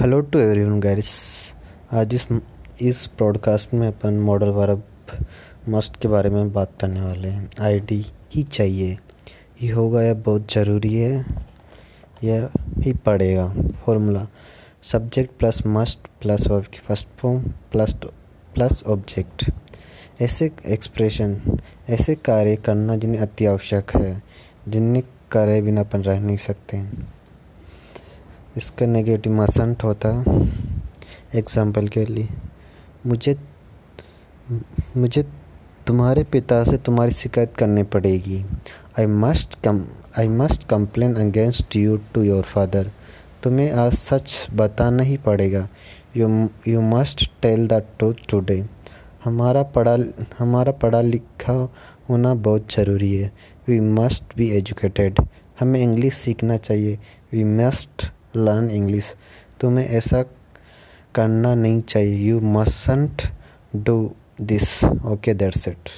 Hello to everyone guys आज इस इस ब्रॉडकास्ट में अपन मॉडल वर्ब मस्ट के बारे में बात करने वाले हैं। आईडी ही चाहिए। ये होगा, या बहुत ज़रूरी है, या ही पड़ेगा। Formula subject plus must plus verb की first form plus plus object ऐसे एक्सप्रेशन ऐसे कार्य करना जिन्हें अति आवश्यक है, जिन्हें करे बिना अपन रह नहीं सकते। इसका नेगेटिव मसंट होता है एग्ज़ाम्पल के लिए। मुझे मुझे तुम्हारे पिता से तुम्हारी शिकायत करनी पड़ेगी। I must come I must complain against you to your father तुम्हें आज सच बताना ही पड़ेगा। You you must tell the truth today हमारा पढ़ा हमारा पढ़ा लिखा होना बहुत ज़रूरी है। वी मस्ट बी एजुकेटेड हमें इंग्लिश सीखना चाहिए। We must learn English. तुम्हें ऐसा करना नहीं चाहिए। You mustn't do this okay that's it